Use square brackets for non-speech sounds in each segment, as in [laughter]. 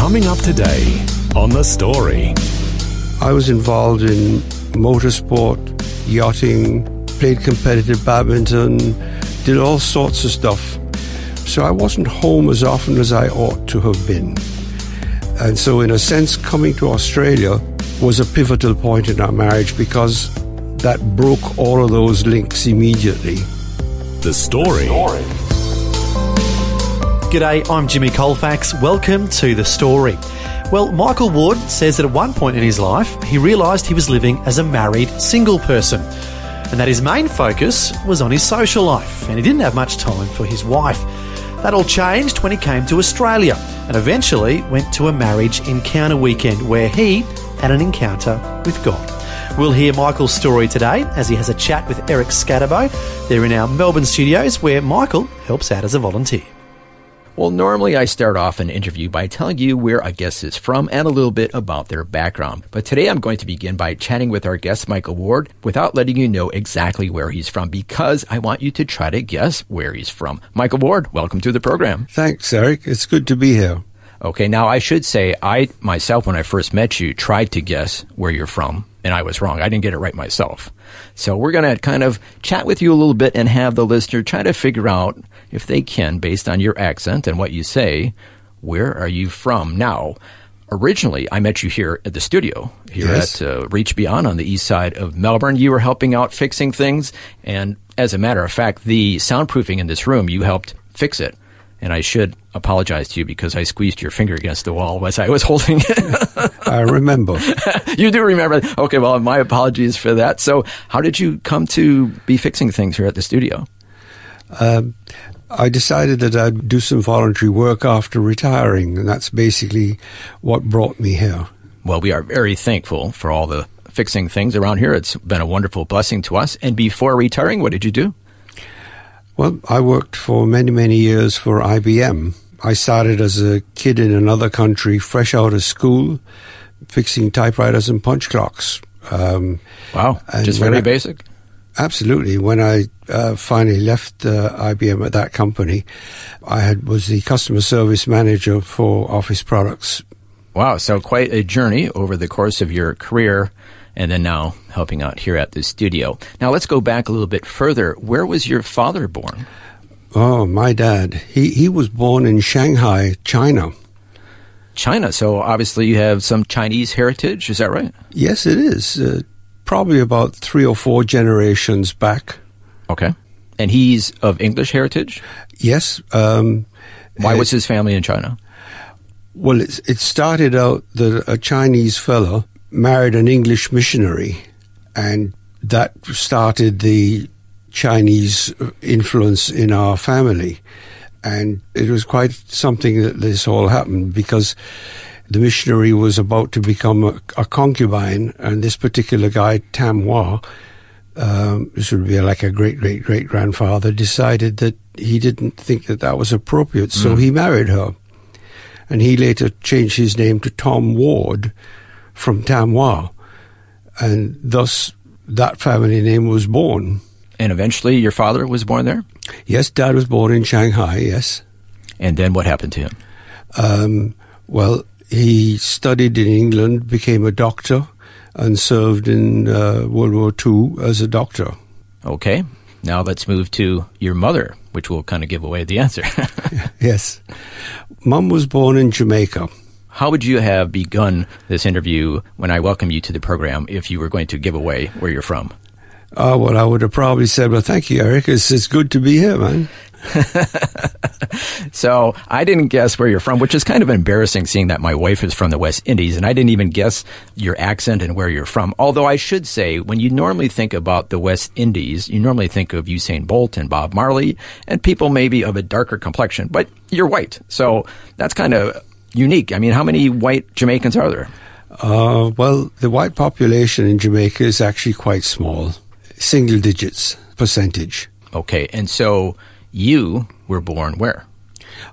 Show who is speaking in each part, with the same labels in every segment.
Speaker 1: Coming up today on The Story.
Speaker 2: I was involved in motorsport, yachting, played competitive badminton, did all sorts of stuff. So I wasn't home as often as I ought to have been. And so, in a sense, coming to Australia was a pivotal point in our marriage because that broke all of those links immediately.
Speaker 1: The Story.
Speaker 3: G'day, I'm Jimmy Colfax. Welcome to The Story. Well, Michael Ward says that at one point in his life, he realised he was living as a married single person and that his main focus was on his social life and he didn't have much time for his wife. That all changed when he came to Australia and eventually went to a marriage encounter weekend where he had an encounter with God. We'll hear Michael's story today as he has a chat with Eric Skattebo. They're in our Melbourne studios where Michael helps out as a volunteer.
Speaker 4: Well, normally I start off an interview by telling you where a guest is from and a little bit about their background. But today I'm going to begin by chatting with our guest, Michael Ward, without letting you know exactly where he's from because I want you to try to guess where he's from. Michael Ward, welcome to the program.
Speaker 2: Thanks, Eric. It's good to be here.
Speaker 4: Okay, now I should say I myself, when I first met you, tried to guess where you're from, and I was wrong. I didn't get it right myself. So we're going to kind of chat with you a little bit and have the listener try to figure out, if they can, based on your accent and what you say, where are you from? Now, originally, I met you here at the studio, here
Speaker 2: Yes.
Speaker 4: at uh, Reach Beyond on the east side of Melbourne. You were helping out fixing things, and as a matter of fact, the soundproofing in this room, you helped fix it. And I should apologize to you because I squeezed your finger against the wall as I was [laughs] holding it.
Speaker 2: I remember. [laughs]
Speaker 4: you do remember. Okay, well, my apologies for that. So, how did you come to be fixing things here at the studio?
Speaker 2: I decided that I'd do some voluntary work after retiring, and that's basically what brought me here.
Speaker 4: Well, we are very thankful for all the fixing things around here. It's been a wonderful blessing to us. And before retiring, what did you do?
Speaker 2: Well, I worked for many, many years for IBM. I started as a kid in another country, fresh out of school, fixing typewriters and punch clocks. Um,
Speaker 4: Wow, just very
Speaker 2: I-
Speaker 4: basic.
Speaker 2: Absolutely. When I uh, finally left uh, IBM at that company, I had was the customer service manager for Office products.
Speaker 4: Wow, so quite a journey over the course of your career, and then now helping out here at the studio. Now let's go back a little bit further. Where was your father born?
Speaker 2: Oh, my dad. He he was born in Shanghai, China.
Speaker 4: China. So obviously you have some Chinese heritage. Is that right?
Speaker 2: Yes, it is. Uh, probably about three or four generations back.
Speaker 4: Okay. And he's of English heritage.
Speaker 2: Yes. Um,
Speaker 4: Why
Speaker 2: uh,
Speaker 4: was his family in China?
Speaker 2: Well, it, it started out that a Chinese fellow married an English missionary, and that started the Chinese influence in our family. And it was quite something that this all happened because the missionary was about to become a, a concubine, and this particular guy, Tam Hua, um, this would be like a great great great grandfather, decided that he didn't think that that was appropriate, so he married her and he later changed his name to Tom Ward from Tamwa, and thus that family name was born.
Speaker 4: And eventually your father was born there?
Speaker 2: Yes, Dad was born in Shanghai. Yes,
Speaker 4: And then what happened to him?
Speaker 2: um, well, he studied in England, became a doctor, and served in uh, World War II as a doctor.
Speaker 4: Okay. Now let's move to your mother, which will kind of give away the answer. [laughs]
Speaker 2: Yes, Mum was born in Jamaica.
Speaker 4: How would you have begun this interview when I welcome you to the program if you were going to give away where you're from?
Speaker 2: Oh, well, I would have probably said, well, thank you, Eric. It's, it's good to be here, man. [laughs]
Speaker 4: So I didn't guess where you're from, which is kind of embarrassing seeing that my wife is from the West Indies and I didn't even guess your accent and where you're from. Although I should say, when you normally think about the West Indies, you normally think of Usain Bolt and Bob Marley and people maybe of a darker complexion, but you're white. So that's kind of unique. I mean, how many white Jamaicans are there?
Speaker 2: Uh, well, the white population in Jamaica is actually quite small, single digits percentage.
Speaker 4: Okay, and so you were born where?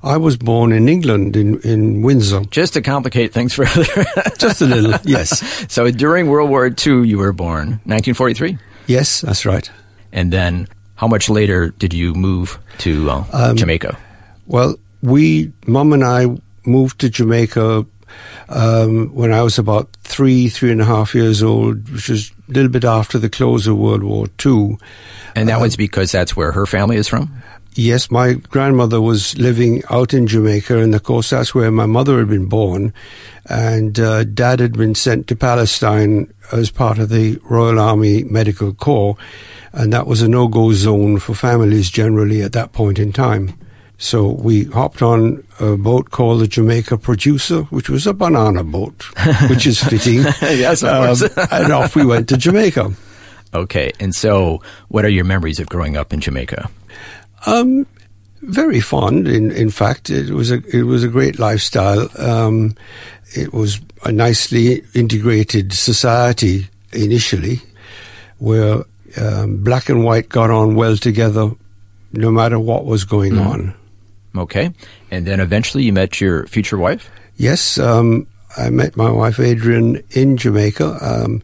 Speaker 2: I was born in England, in, in Windsor.
Speaker 4: Just to complicate things [laughs] further.
Speaker 2: Just a little, yes. [laughs]
Speaker 4: so during World War II, you were born 1943,
Speaker 2: Yes, that's right.
Speaker 4: and then how much later did you move to uh, Jamaica?
Speaker 2: Well, we, Mum and I, moved to Jamaica um, when I was about three, three and a half years old, which was a little bit after the close of World War II.
Speaker 4: And that was because that's where her family is from.
Speaker 2: Yes, my grandmother was living out in Jamaica, and of course that's where my mother had been born. And uh, dad had been sent to Palestine as part of the Royal Army Medical Corps, and that was a no-go zone for families generally at that point in time. So we hopped on a boat called the Jamaica Producer, which was a banana boat, [laughs] which is fitting.
Speaker 4: Yes.
Speaker 2: Um, and off we went to Jamaica. [laughs]
Speaker 4: Okay, and so what are your memories of growing up in Jamaica?
Speaker 2: Um, very fond. In in fact, it was a it was a great lifestyle. Um, it was a nicely integrated society initially, where um, black and white got on well together, no matter what was going on.
Speaker 4: Okay, and then eventually you met your future wife.
Speaker 2: Yes, um, I met my wife Adrian in Jamaica. Um,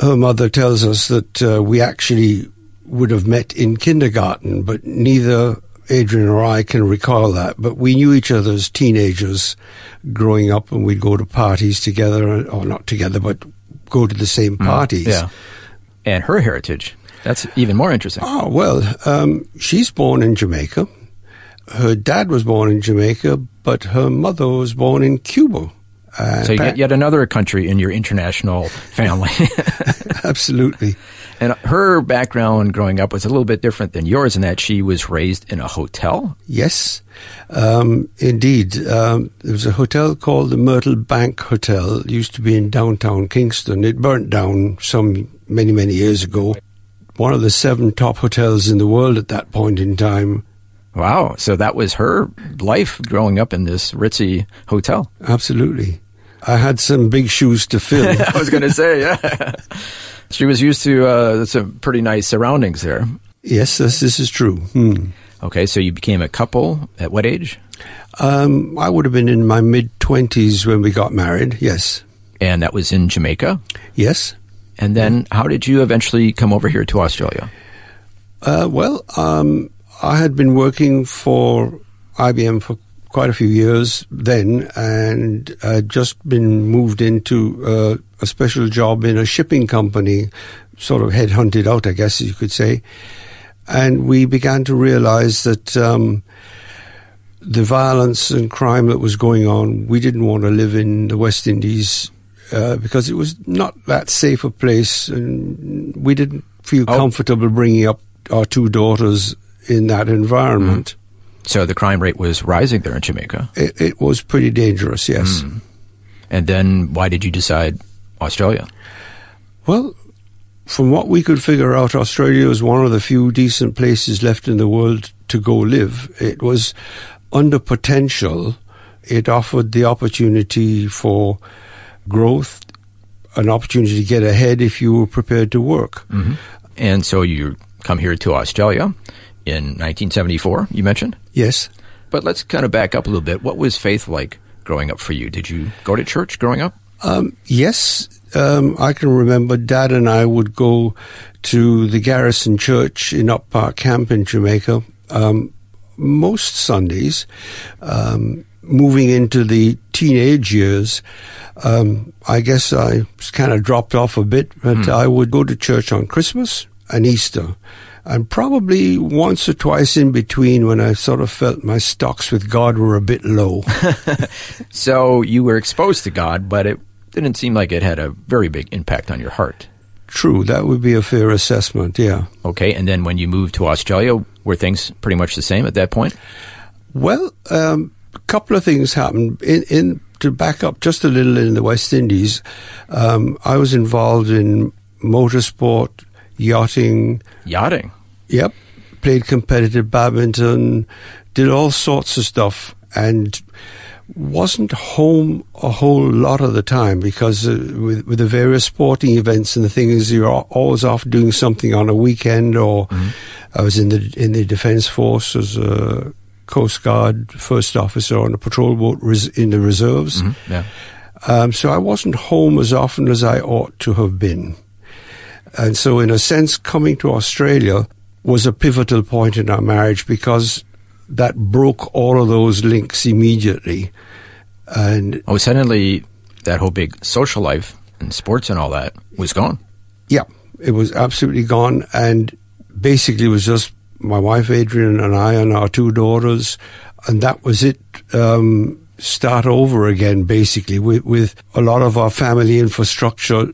Speaker 2: her mother tells us that uh, we actually would have met in kindergarten, but neither Adrian or I can recall that. But we knew each other as teenagers growing up, and we'd go to parties together, or not together, but go to the same parties.
Speaker 4: Yeah, and her heritage. That's even more interesting.
Speaker 2: Oh, well, um, she's born in Jamaica. Her dad was born in Jamaica, but her mother was born in Cuba. Uh,
Speaker 4: So get yet another country in your international family. [laughs]
Speaker 2: absolutely.
Speaker 4: And her background growing up was a little bit different than yours in that she was raised in a hotel.
Speaker 2: Yes, um, indeed. Um, there was a hotel called the Myrtle Bank Hotel. It used to be in downtown Kingston. It burnt down some many, many years ago. One of the seven top hotels in the world at that point in time.
Speaker 4: Wow. So that was her life growing up in this ritzy hotel.
Speaker 2: Absolutely. I had some big shoes to fill. [laughs]
Speaker 4: I was going to say, yeah. [laughs] she was used to uh, some pretty nice surroundings there.
Speaker 2: yes, this, this is true. Hmm.
Speaker 4: Okay, so you became a couple at what age?
Speaker 2: Um, I would have been in my mid 20s when we got married. Yes.
Speaker 4: And that was in Jamaica.
Speaker 2: Yes.
Speaker 4: And then how did you eventually come over here to Australia?
Speaker 2: Uh, well, um, I had been working for IBM for quite a few years then, and I'd just been moved into uh, a special job in a shipping company, sort of headhunted out, I guess you could say. And we began to realize that um, the violence and crime that was going on, we didn't want to live in the West Indies uh, because it was not that safe a place, and we didn't feel
Speaker 4: Oh.
Speaker 2: comfortable bringing up our two daughters in that environment.
Speaker 4: So the crime rate was rising there in Jamaica.
Speaker 2: It, it was pretty dangerous, yes. Hmm.
Speaker 4: And then why did you decide Australia?
Speaker 2: Well, from what we could figure out, Australia was one of the few decent places left in the world to go live. It was under potential. It offered the opportunity for growth, an opportunity to get ahead if you were prepared to work. Mm-hmm.
Speaker 4: And so you come here to Australia in 1974, you mentioned.
Speaker 2: Yes.
Speaker 4: But let's kind of back up a little bit. What was faith like growing up for you? Did you go to church growing up?
Speaker 2: Um, yes, um, I can remember Dad and I would go to the Garrison Church in Up Park Camp in Jamaica um, most Sundays. Um, moving into the teenage years, um, I guess I kind of dropped off a bit, but I would go to church on Christmas and Easter. And probably once or twice in between when I sort of felt my stocks with God were a bit low. [laughs]
Speaker 4: So you were exposed to God, but it didn't seem like it had a very big impact on your heart.
Speaker 2: True, that would be a fair assessment, yeah.
Speaker 4: Okay, and then when you moved to Australia, were things pretty much the same at that point?
Speaker 2: Well, um, a couple of things happened. In, in to back up just a little in the West Indies, um, I was involved in motorsport, yachting.
Speaker 4: Yachting.
Speaker 2: Yep, played competitive badminton, did all sorts of stuff, and wasn't home a whole lot of the time because uh, with, with the various sporting events and the thing is you're always off doing something on a weekend or I was in the in the defence force as a coast guard first officer on a patrol boat res- in the reserves
Speaker 4: Yeah.
Speaker 2: um, so I wasn't home as often as I ought to have been. And so, in a sense, coming to Australia was a pivotal point in our marriage because that broke all of those links immediately. And
Speaker 4: Oh, suddenly that whole big social life and sports and all that was gone.
Speaker 2: yeah, it was absolutely gone. And basically, it was just my wife Adrian and I and our two daughters, and that was it. Um, start over again, basically, with, with a lot of our family infrastructure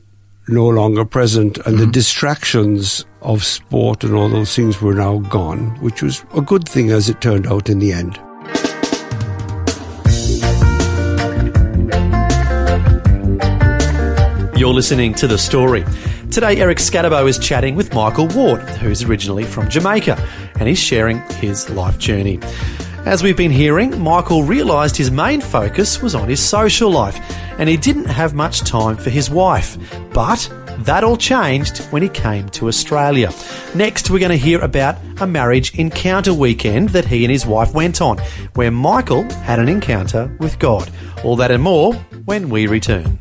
Speaker 2: no longer present, and the mm-hmm. distractions of sport and all those things were now gone, which was a good thing as it turned out in the end.
Speaker 3: You're listening to The Story. Today, Eric Skattebo is chatting with Michael Ward, who's originally from Jamaica, and he's sharing his life journey. As we've been hearing, Michael realised his main focus was on his social life, and he didn't have much time for his wife. But that all changed when he came to Australia. Next, we're going to hear about a marriage encounter weekend that he and his wife went on, where Michael had an encounter with God. All that and more when we return.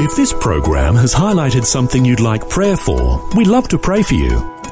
Speaker 1: If this program has highlighted something you'd like prayer for, we'd love to pray for you.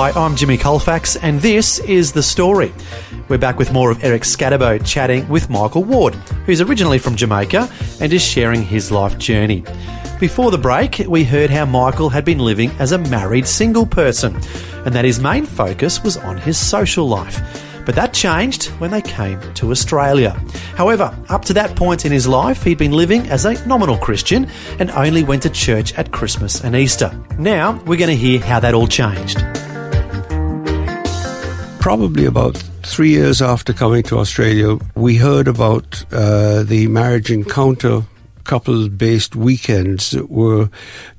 Speaker 3: Hi, I'm Jimmy Colfax, and this is The Story. We're back with more of Eric Skattebo chatting with Michael Ward, who's originally from Jamaica and is sharing his life journey. Before the break, we heard how Michael had been living as a married single person, and that his main focus was on his social life. But that changed when they came to Australia. However, up to that point in his life, he'd been living as a nominal Christian and only went to church at Christmas and Easter. Now, we're going to hear how that all changed.
Speaker 2: Probably about three years after coming to Australia, we heard about uh, the marriage encounter couple based weekends that were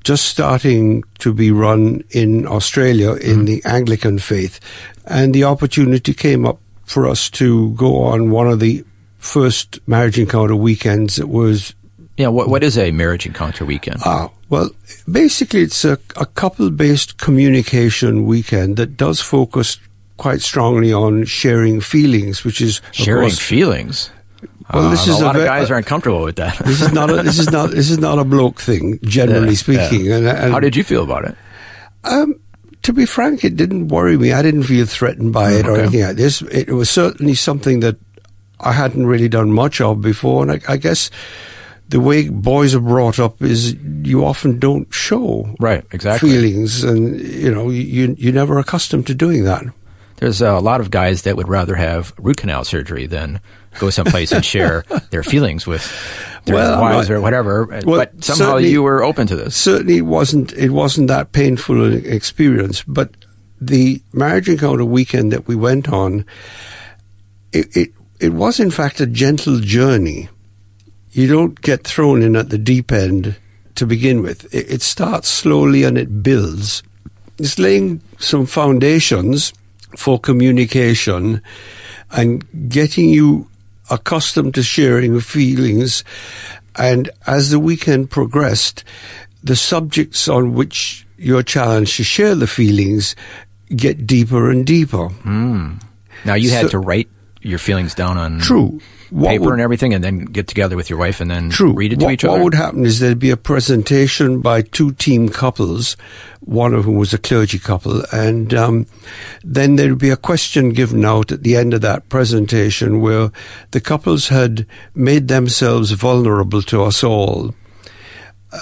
Speaker 2: just starting to be run in Australia in the Anglican faith. And the opportunity came up for us to go on one of the first marriage encounter weekends. It was
Speaker 4: Yeah, what, what is a marriage encounter weekend?
Speaker 2: Ah, well, basically, it's a, a couple based communication weekend that does focus quite strongly on sharing feelings, which is
Speaker 4: Sharing
Speaker 2: course-
Speaker 4: feelings.
Speaker 2: Well, uh, this
Speaker 4: Uh,
Speaker 2: is
Speaker 4: a
Speaker 2: a
Speaker 4: lot of
Speaker 2: ve-
Speaker 4: guys aren't comfortable with that.
Speaker 2: this is not a, this is not this is not a bloke thing, [laughs] generally
Speaker 4: Yeah,
Speaker 2: speaking.
Speaker 4: yeah.
Speaker 2: And, uh, and
Speaker 4: How did you feel about it?
Speaker 2: Um, to be frank, it didn't worry me. I didn't feel threatened by mm, it or anything like this. It was certainly something that I hadn't really done much of before, and I, I guess the way boys are brought up is you often don't show
Speaker 4: Right, exactly.
Speaker 2: feelings, and you know you you're never accustomed to doing that.
Speaker 4: There's a lot of guys that would rather have root canal surgery than go someplace and share their feelings with their
Speaker 2: Well,
Speaker 4: wives or whatever.
Speaker 2: Well,
Speaker 4: but somehow you were open to this.
Speaker 2: Certainly, it wasn't it wasn't that painful an experience, but the marriage encounter weekend that we went on, it it, it was in fact a gentle journey. You don't get thrown in at the deep end to begin with. It, it starts slowly and it builds. It's laying some foundations for communication and getting you accustomed to sharing feelings. And as the weekend progressed, the subjects on which you're challenged to share the feelings get deeper and deeper. Hmm.
Speaker 4: Now you had to write your feelings down on
Speaker 2: True. What
Speaker 4: paper
Speaker 2: would-
Speaker 4: and everything, and then get together with your wife and then
Speaker 2: True.
Speaker 4: read it to
Speaker 2: what,
Speaker 4: each other.
Speaker 2: What would happen is there'd be a presentation by two team couples, one of whom was a clergy couple, and um, then there'd be a question given out at the end of that presentation where the couples had made themselves vulnerable to us all.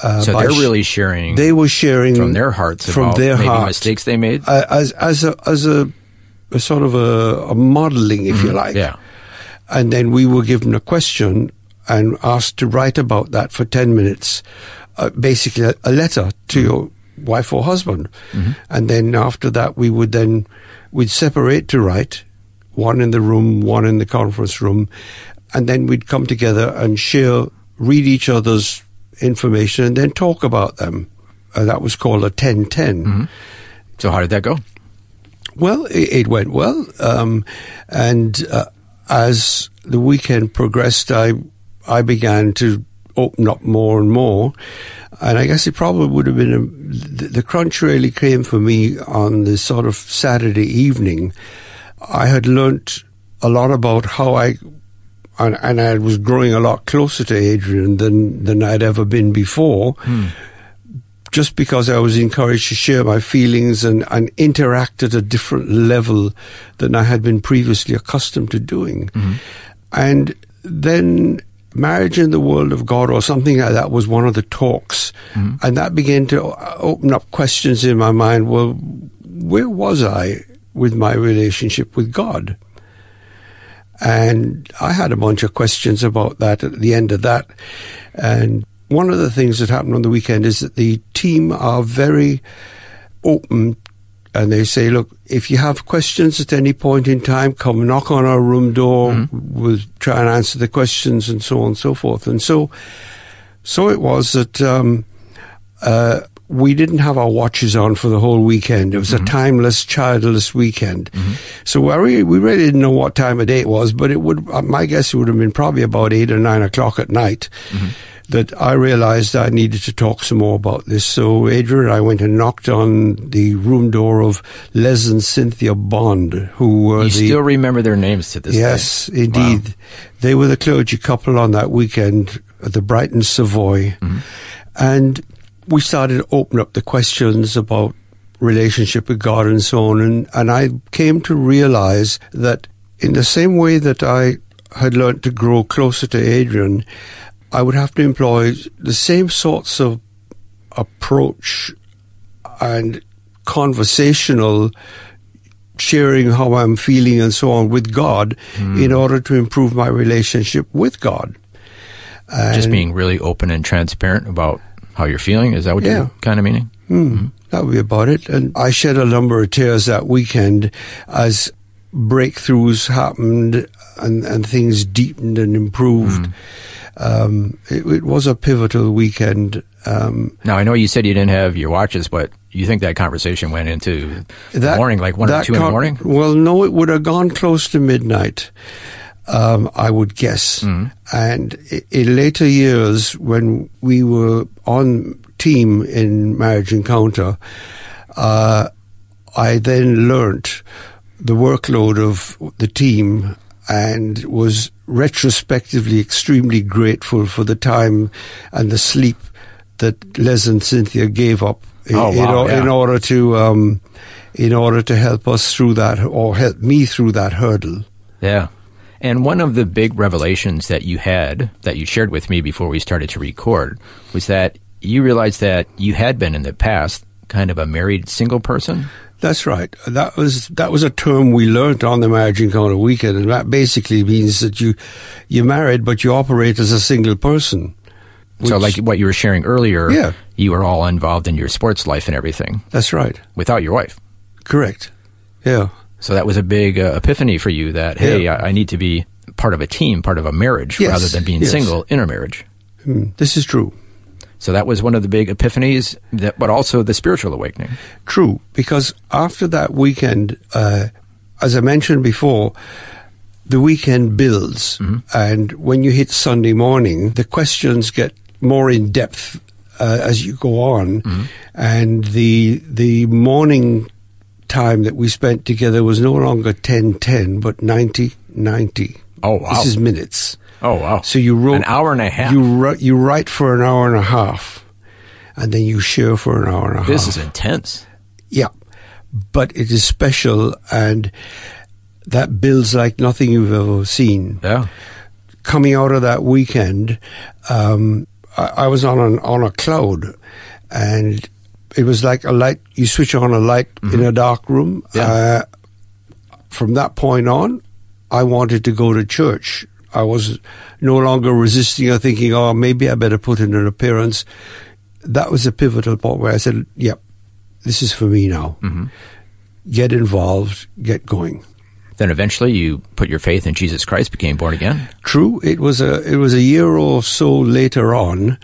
Speaker 2: Uh,
Speaker 4: so they're really sharing
Speaker 2: they were sharing
Speaker 4: from their hearts
Speaker 2: from
Speaker 4: about
Speaker 2: their
Speaker 4: maybe
Speaker 2: heart
Speaker 4: mistakes they made.
Speaker 2: uh, as as a as a, a sort of a, a modeling, if you like.
Speaker 4: Mm-hmm. yeah.
Speaker 2: And then we were given a question and asked to write about that for 10 minutes, uh, basically a, a letter to your wife or husband. And then after that, we would then we'd separate to write, one in the room, one in the conference room, and then we'd come together and share, read each other's information, and then talk about them. Uh, that was called a 1010.
Speaker 4: So how did that go?
Speaker 2: Well, it, it went well, um, and uh, as the weekend progressed, I I began to open up more and more, and I guess it probably would have been a, the, crunch really came for me on the sort of Saturday evening. I had learnt a lot about how I. And, and I was growing a lot closer to Adrian than, than I'd ever been before hmm. Just because I was encouraged to share my feelings and, and interact at a different level than I had been previously accustomed to doing. Mm-hmm. And then marriage in the world of God or something like that was one of the talks. Mm-hmm. And that began to uh, open up questions in my mind. Well, where was I with my relationship with God? And I had a bunch of questions about that at the end of that. And one of the things that happened on the weekend is that the team are very open and they say, look, if you have questions at any point in time, come knock on our room door. We'll try and answer the questions and so on and so forth. And so, so it was that, um, uh, we didn't have our watches on for the whole weekend. It was a timeless, childless weekend. So we really, we really didn't know what time of day it was, but it would, uh, my guess it would have been probably about eight or nine o'clock at night that I realized I needed to talk some more about this. So Adrian and I went and knocked on the room door of Les and Cynthia Bond, who were
Speaker 4: You
Speaker 2: the
Speaker 4: still remember their names to this
Speaker 2: Yes,
Speaker 4: day?
Speaker 2: Yes, indeed. They were the clergy couple on that weekend at the Brighton Savoy. Mm-hmm. And we started to open up the questions about relationship with God and so on. And, and I came to realize that in the same way that I had learned to grow closer to Adrian, I would have to employ the same sorts of approach and conversational sharing how I'm feeling and so on with God hmm. in order to improve my relationship with God.
Speaker 4: Just being really open and transparent about how you're feeling. Is that what
Speaker 2: Yeah.
Speaker 4: you're kind of meaning? Hmm. Hmm.
Speaker 2: That would be about it. And I shed a number of tears that weekend as breakthroughs happened and, and things deepened and improved. Um, it, it was a pivotal weekend. Um,
Speaker 4: Now, I know you said you didn't have your watches, but you think that conversation went into the morning, like one or
Speaker 2: that
Speaker 4: two in the morning?
Speaker 2: Well, no, it would have gone close to midnight. Um, I would guess.
Speaker 4: Mm-hmm.
Speaker 2: And in later years, when we were on team in Marriage Encounter, uh, I then learnt the workload of the team and was retrospectively extremely grateful for the time and the sleep that Les and Cynthia gave up in,
Speaker 4: Oh, wow,
Speaker 2: in
Speaker 4: yeah.
Speaker 2: order to um, in order to help us through that or help me through that hurdle.
Speaker 4: Yeah. And one of the big revelations that you had that you shared with me before we started to record was that you realized that you had been in the past kind of a married single person.
Speaker 2: That's right. That was that was a term we learnt on the Marriage Encounter weekend, and that basically means that you you're married, but you operate as a single person.
Speaker 4: so, like what you were sharing earlier,
Speaker 2: Yeah.
Speaker 4: you are all involved in your sports life and everything
Speaker 2: That's right.
Speaker 4: without your wife.
Speaker 2: Correct. Yeah.
Speaker 4: So that was a big uh, epiphany for you that, hey,
Speaker 2: Yeah.
Speaker 4: I, I need to be part of a team, part of a marriage,
Speaker 2: Yes,
Speaker 4: rather than being
Speaker 2: yes.
Speaker 4: single in a marriage.
Speaker 2: Hmm. This is true.
Speaker 4: So that was one of the big epiphanies, that, but also the spiritual awakening.
Speaker 2: True, because after that weekend, uh, as I mentioned before, the weekend builds, and when you hit Sunday morning, the questions get more in depth uh, as you go on, and the the morning time that we spent together was no longer 10-10, but 90-90.
Speaker 4: Oh, wow.
Speaker 2: This is minutes.
Speaker 4: Oh, wow.
Speaker 2: So you wrote
Speaker 4: An hour and a half.
Speaker 2: You write, you write for an hour and a half, and then you share for an hour and a
Speaker 4: This
Speaker 2: half.
Speaker 4: This is intense.
Speaker 2: Yeah, but it is special, and that builds like nothing you've ever seen.
Speaker 4: Yeah.
Speaker 2: Coming out of that weekend, um, I, I was on an, on a cloud, and it was like a light. You switch on a light in a dark room.
Speaker 4: Yeah.
Speaker 2: Uh, from that point on, I wanted to go to church. I was no longer resisting or thinking, oh, maybe I better put in an appearance. That was a pivotal point where I said, yep, this is for me now. Mm-hmm. get involved, get going.
Speaker 4: Then eventually you put your faith in Jesus Christ, became born again.
Speaker 2: True, it was a it was a year or so later on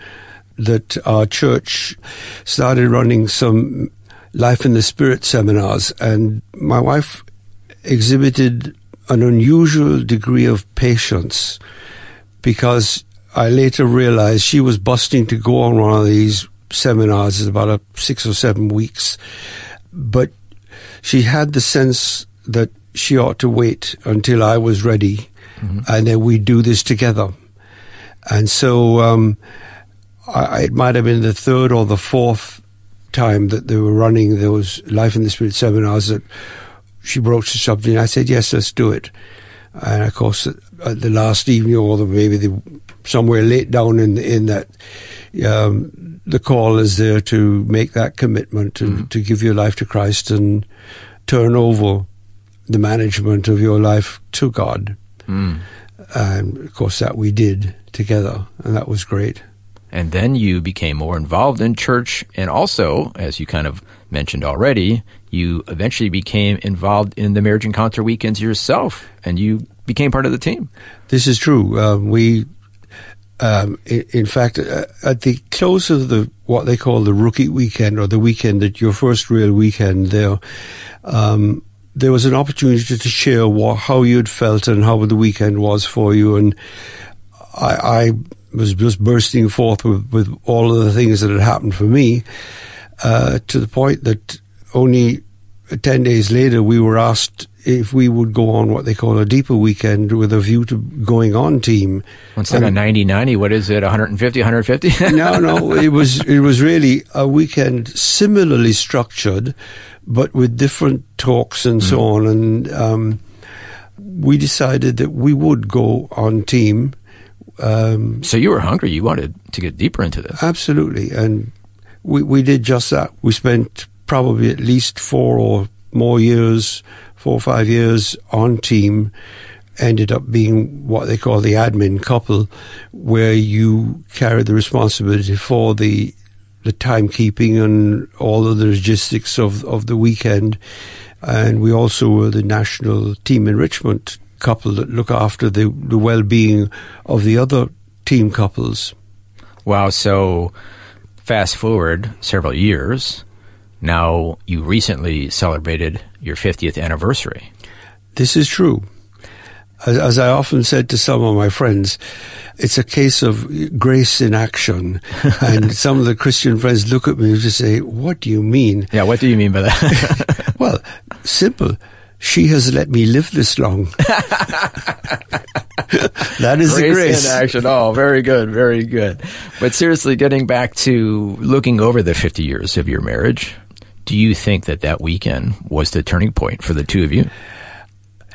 Speaker 2: that our church started running some life in the spirit seminars, and my wife exhibited an unusual degree of patience because I later realized she was busting to go on one of these seminars in about a six or seven weeks, but she had the sense that she ought to wait until I was ready, and then we'd do this together. And so um, I, it might have been the third or the fourth time that they were running those Life in the Spirit seminars that she broached the subject. And I said, yes, let's do it. And of course, at the last evening, or the, maybe the, somewhere late down in in that, um, the call is there to make that commitment to, to give your life to Christ and turn over the management of your life to God. And of course, that we did together, and that was great.
Speaker 4: And then you became more involved in church. And also, as you kind of mentioned already, you eventually became involved in the marriage encounter weekends yourself. And you became part of the team.
Speaker 2: This is true. Um, we, um, in, in fact, uh, at the close of the what they call the rookie weekend or the weekend that your first real weekend there, um, there was an opportunity to, to share what, how you'd felt and how the weekend was for you. And I, I was just bursting forth with, with all of the things that had happened for me, uh, to the point that only 10 days later we were asked if we would go on what they call a deeper weekend with a view to going on team.
Speaker 4: Instead of 90 90, what is it, 150, 150? [laughs]
Speaker 2: no, no, it was it was really a weekend similarly structured, but with different talks and so on. And um, we decided that we would go on team. Um,
Speaker 4: so you were hungry. You wanted to get deeper into this.
Speaker 2: absolutely, and we we did just that. We spent probably at least four or more years, four or five years on team. Ended up being what they call the admin couple, where you carry the responsibility for the the timekeeping and all of the logistics of, of the weekend. And we also were the national team enrichment couple that look after the, the well being of the other team couples.
Speaker 4: Wow. So fast forward several years. Now you recently celebrated your 50th anniversary.
Speaker 2: This is true. As, as I often said to some of my friends, it's a case of grace in action. [laughs] and some of the Christian friends look at me and just say, What do you mean?
Speaker 4: Yeah. What do you mean by that? [laughs]
Speaker 2: Well, simple. She has let me live this long. [laughs] that is the grace.
Speaker 4: in action. Oh, very good, very good. But seriously, getting back to looking over the 50 years of your marriage, do you think that that weekend was the turning point for the two of you?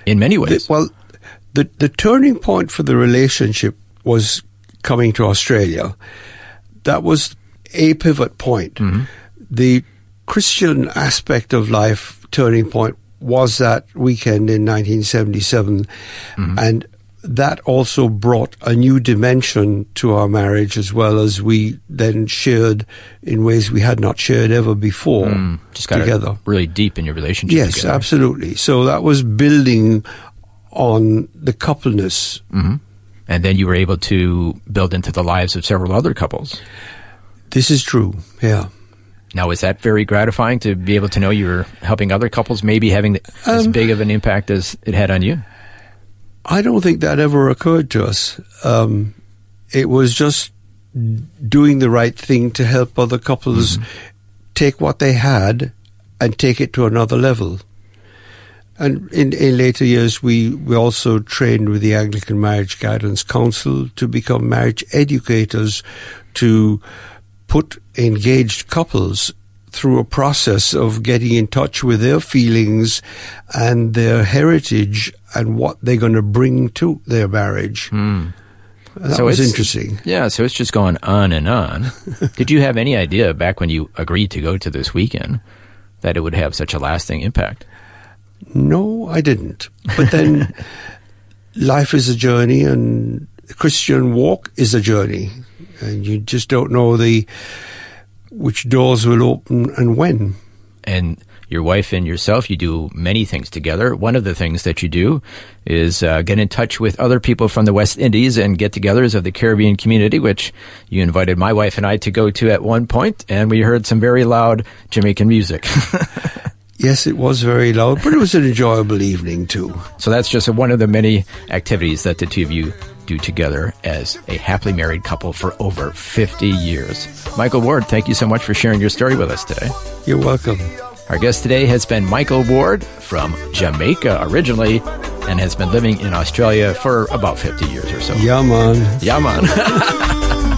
Speaker 4: In many ways.
Speaker 2: The- well, the the turning point for the relationship was coming to Australia. That was a pivot point. Mm-hmm. The Christian aspect of life turning point was that weekend in 1977, mm-hmm. and that also brought a new dimension to our marriage as well as we then shared in ways we had not shared ever before mm,
Speaker 4: Just got
Speaker 2: together.
Speaker 4: really deep in your relationship.
Speaker 2: Yes,
Speaker 4: together.
Speaker 2: absolutely. So that was building on the coupleness. Mm-hmm.
Speaker 4: And then you were able to build into the lives of several other couples.
Speaker 2: This is true. Yeah.
Speaker 4: Now, is that very gratifying to be able to know you were helping other couples, maybe having as
Speaker 2: Um,
Speaker 4: big of an impact as it had on you?
Speaker 2: I don't think that ever occurred to us. Um, it was just doing the right thing to help other couples take what they had and take it to another level. And in, in later years, we, we also trained with the Anglican Marriage Guidance Council to become marriage educators to put engaged couples through a process of getting in touch with their feelings and their heritage and what they're going to bring to their marriage. And That
Speaker 4: So
Speaker 2: was interesting.
Speaker 4: Yeah, so it's just going on and on. [laughs] Did you have any idea back when you agreed to go to this weekend that it would have such a lasting impact?
Speaker 2: No, I didn't. But then [laughs] life is a journey and Christian walk is a journey. And you just don't know the which doors will open and when.
Speaker 4: And your wife and yourself, you do many things together. One of the things that you do is uh, get in touch with other people from the West Indies and get togethers of the Caribbean community, which you invited my wife and I to go to at one point, and we heard some very loud Jamaican music. [laughs]
Speaker 2: Yes, it was very loud, but it was an enjoyable evening too.
Speaker 4: So that's just one of the many activities that the two of you do together as a happily married couple for over 50 years. Michael Ward, thank you so much for sharing your story with us today.
Speaker 2: You're welcome.
Speaker 4: Our guest today has been Michael Ward from Jamaica originally and has been living in Australia for about 50 years or so.
Speaker 2: Yeah, man.
Speaker 4: Yeah, man. [laughs]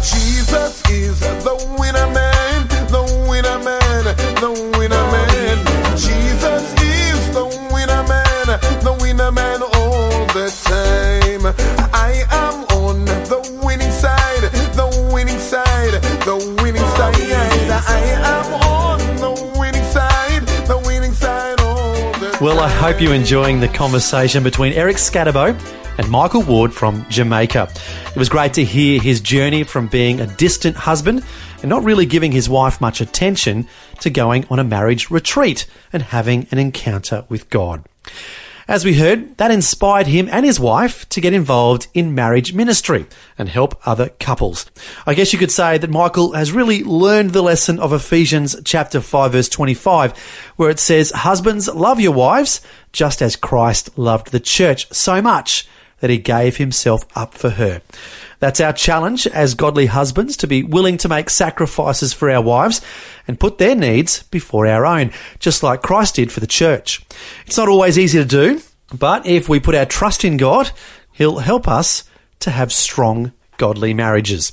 Speaker 5: Jesus is the
Speaker 3: Well, I hope you're enjoying the conversation between Eric Skattebo and Michael Ward from Jamaica. It was great to hear his journey from being a distant husband and not really giving his wife much attention to going on a marriage retreat and having an encounter with God. As we heard, that inspired him and his wife to get involved in marriage ministry and help other couples. I guess you could say that Michael has really learned the lesson of Ephesians chapter 5 verse 25, where it says, Husbands, love your wives, just as Christ loved the church so much that he gave himself up for her. That's our challenge as godly husbands to be willing to make sacrifices for our wives and put their needs before our own, just like Christ did for the church. It's not always easy to do, but if we put our trust in God, He'll help us to have strong, godly marriages.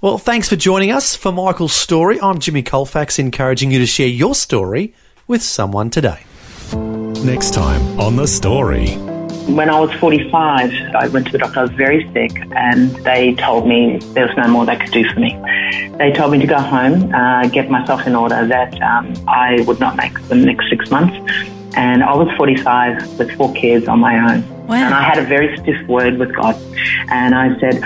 Speaker 3: Well, thanks for joining us for Michael's story. I'm Jimmy Colfax, encouraging you to share your story with someone today.
Speaker 1: Next time on The Story.
Speaker 6: When I was 45, I went to the doctor. I was very sick, and they told me there was no more they could do for me. They told me to go home, uh, get myself in order, that um, I would not make the next six months. And I was 45 with four kids on my own.
Speaker 7: Wow.
Speaker 6: And I had a very stiff word with God. And I said,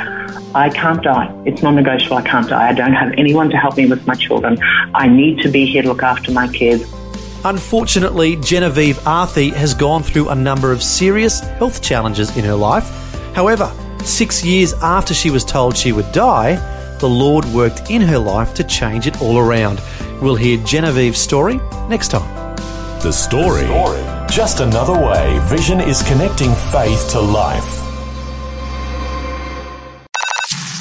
Speaker 6: I can't die. It's non negotiable. I can't die. I don't have anyone to help me with my children. I need to be here to look after my kids.
Speaker 3: Unfortunately, Genevieve Arthey has gone through a number of serious health challenges in her life. However, six years after she was told she would die, the Lord worked in her life to change it all around. We'll hear Genevieve's story next time.
Speaker 1: The Story. Just another way Vision is connecting faith to life.